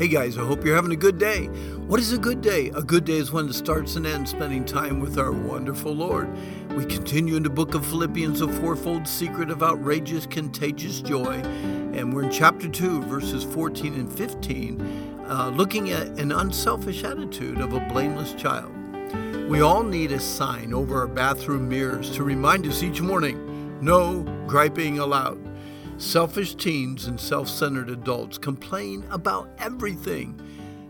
Hey guys, I hope you're having a good day. What is a good day? A good day is when it starts and ends spending time with our wonderful Lord. We continue in the book of Philippians, a fourfold secret of outrageous, contagious joy. And we're in chapter 2, verses 14 and 15, uh, looking at an unselfish attitude of a blameless child. We all need a sign over our bathroom mirrors to remind us each morning no griping allowed. Selfish teens and self centered adults complain about everything.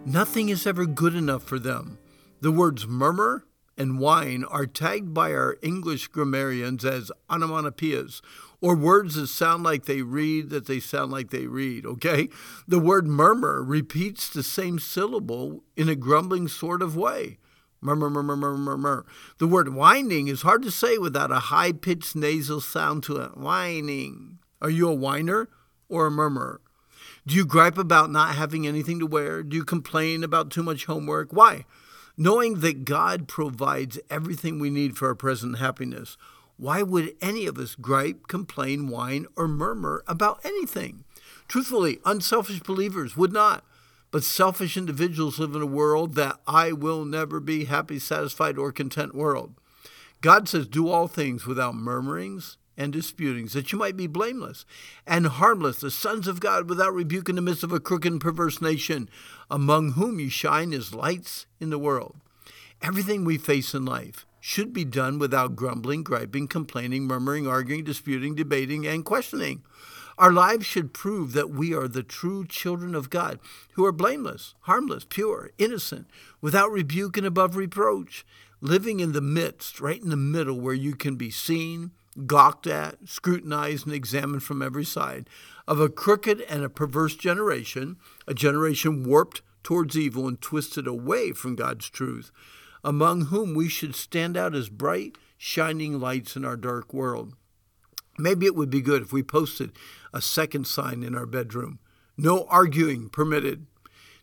Nothing is ever good enough for them. The words murmur and whine are tagged by our English grammarians as onomatopoeias, or words that sound like they read that they sound like they read, okay? The word murmur repeats the same syllable in a grumbling sort of way. Murmur, murmur, murmur, murmur. The word whining is hard to say without a high pitched nasal sound to it. Whining. Are you a whiner or a murmurer? Do you gripe about not having anything to wear? Do you complain about too much homework? Why? Knowing that God provides everything we need for our present happiness, why would any of us gripe, complain, whine, or murmur about anything? Truthfully, unselfish believers would not. But selfish individuals live in a world that I will never be happy, satisfied, or content world. God says, Do all things without murmurings and disputings, that you might be blameless and harmless, the sons of God, without rebuke in the midst of a crooked and perverse nation, among whom you shine as lights in the world. Everything we face in life should be done without grumbling, griping, complaining, murmuring, arguing, disputing, debating, and questioning. Our lives should prove that we are the true children of God, who are blameless, harmless, pure, innocent, without rebuke and above reproach, living in the midst, right in the middle, where you can be seen, gawked at, scrutinized, and examined from every side, of a crooked and a perverse generation, a generation warped towards evil and twisted away from God's truth, among whom we should stand out as bright, shining lights in our dark world. Maybe it would be good if we posted a second sign in our bedroom no arguing permitted.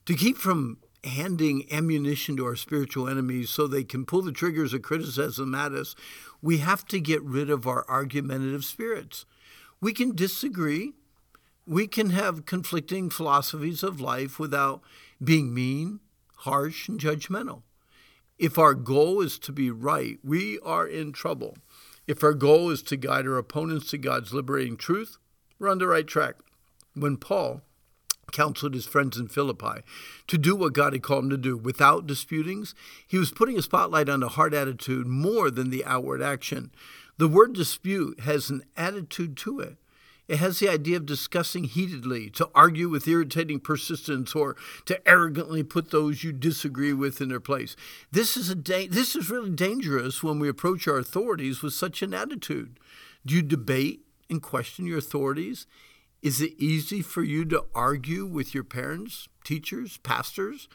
To keep from handing ammunition to our spiritual enemies so they can pull the triggers of criticism at us, we have to get rid of our argumentative spirits. We can disagree, we can have conflicting philosophies of life without being mean, harsh, and judgmental. If our goal is to be right, we are in trouble. If our goal is to guide our opponents to God's liberating truth, we're on the right track. When Paul counseled his friends in Philippi to do what God had called him to do without disputings, he was putting a spotlight on the heart attitude more than the outward action. The word dispute has an attitude to it. It has the idea of discussing heatedly, to argue with irritating persistence, or to arrogantly put those you disagree with in their place. This is a da- this is really dangerous when we approach our authorities with such an attitude. Do you debate and question your authorities? Is it easy for you to argue with your parents, teachers, pastors?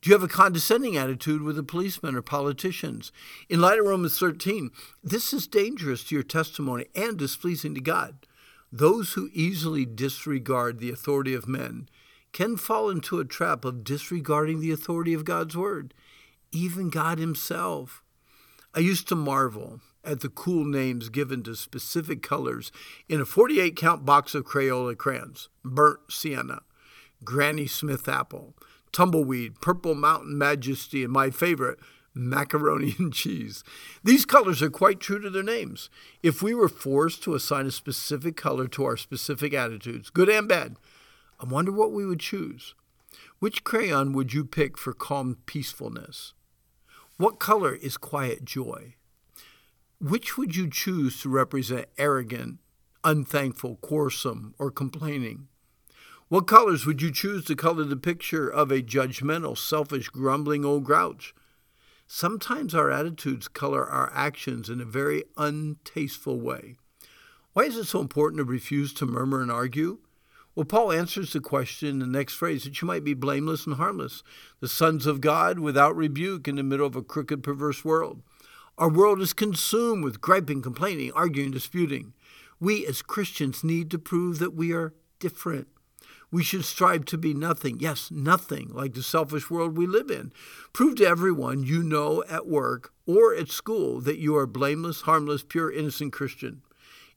Do you have a condescending attitude with the policemen or politicians? In light of Romans 13, this is dangerous to your testimony and displeasing to God. Those who easily disregard the authority of men can fall into a trap of disregarding the authority of God's word, even God Himself. I used to marvel at the cool names given to specific colors in a 48 count box of Crayola crayons burnt sienna, Granny Smith apple, tumbleweed, purple mountain majesty, and my favorite, macaroni and cheese. These colors are quite true to their names. If we were forced to assign a specific color to our specific attitudes, good and bad, I wonder what we would choose. Which crayon would you pick for calm peacefulness? What color is quiet joy? Which would you choose to represent arrogant, unthankful, quarrelsome, or complaining? What colors would you choose to color the picture of a judgmental, selfish, grumbling old grouch? Sometimes our attitudes color our actions in a very untasteful way. Why is it so important to refuse to murmur and argue? Well, Paul answers the question in the next phrase that you might be blameless and harmless, the sons of God without rebuke in the middle of a crooked, perverse world. Our world is consumed with griping, complaining, arguing, disputing. We as Christians need to prove that we are different. We should strive to be nothing, yes, nothing like the selfish world we live in. Prove to everyone you know at work or at school that you are blameless, harmless, pure, innocent Christian.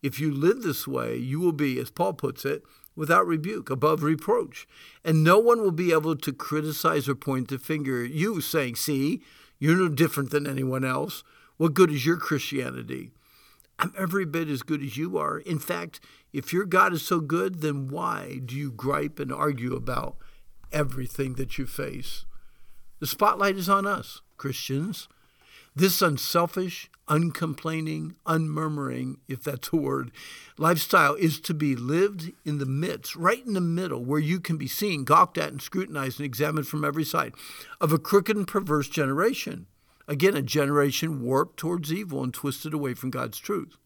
If you live this way, you will be, as Paul puts it, without rebuke, above reproach. And no one will be able to criticize or point the finger at you, saying, See, you're no different than anyone else. What good is your Christianity? I'm every bit as good as you are. In fact, if your God is so good, then why do you gripe and argue about everything that you face? The spotlight is on us, Christians. This unselfish, uncomplaining, unmurmuring, if that's a word, lifestyle is to be lived in the midst, right in the middle, where you can be seen, gawked at, and scrutinized and examined from every side of a crooked and perverse generation. Again, a generation warped towards evil and twisted away from God's truth.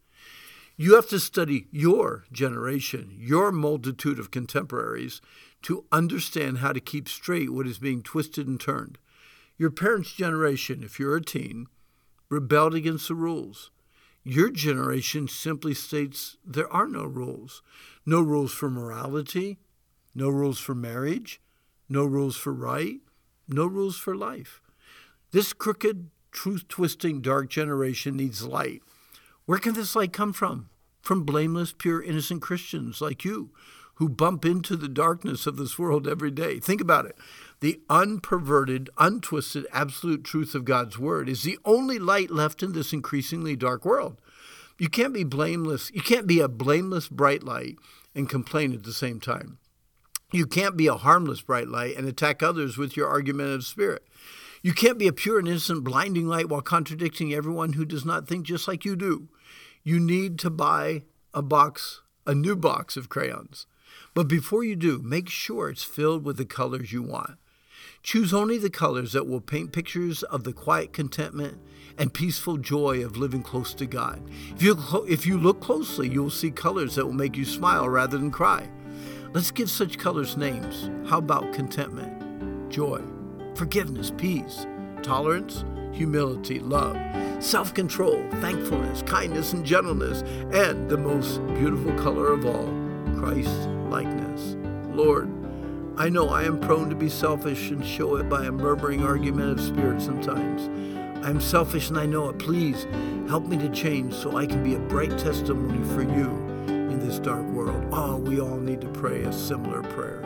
You have to study your generation, your multitude of contemporaries, to understand how to keep straight what is being twisted and turned. Your parents' generation, if you're a teen, rebelled against the rules. Your generation simply states there are no rules. No rules for morality, no rules for marriage, no rules for right, no rules for life. This crooked, truth twisting, dark generation needs light. Where can this light come from? From blameless, pure, innocent Christians like you who bump into the darkness of this world every day. Think about it. The unperverted, untwisted, absolute truth of God's word is the only light left in this increasingly dark world. You can't be blameless. You can't be a blameless bright light and complain at the same time. You can't be a harmless bright light and attack others with your argumentative spirit. You can't be a pure and innocent blinding light while contradicting everyone who does not think just like you do. You need to buy a box, a new box of crayons. But before you do, make sure it's filled with the colors you want. Choose only the colors that will paint pictures of the quiet contentment and peaceful joy of living close to God. If you, if you look closely, you will see colors that will make you smile rather than cry. Let's give such colors names. How about contentment, joy, forgiveness, peace, tolerance, humility, love, self control, thankfulness, kindness, and gentleness, and the most beautiful color of all, Christ likeness. Lord, I know I am prone to be selfish and show it by a murmuring argumentative spirit sometimes. I am selfish and I know it. Please help me to change so I can be a bright testimony for you in this dark world. Oh, we all need to pray a similar prayer.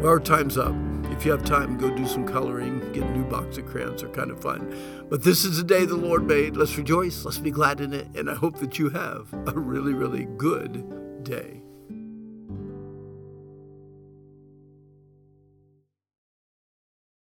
Well, our time's up. If you have time, go do some coloring, get a new box of crayons. They're kind of fun. But this is the day the Lord made. Let's rejoice. Let's be glad in it. And I hope that you have a really, really good day.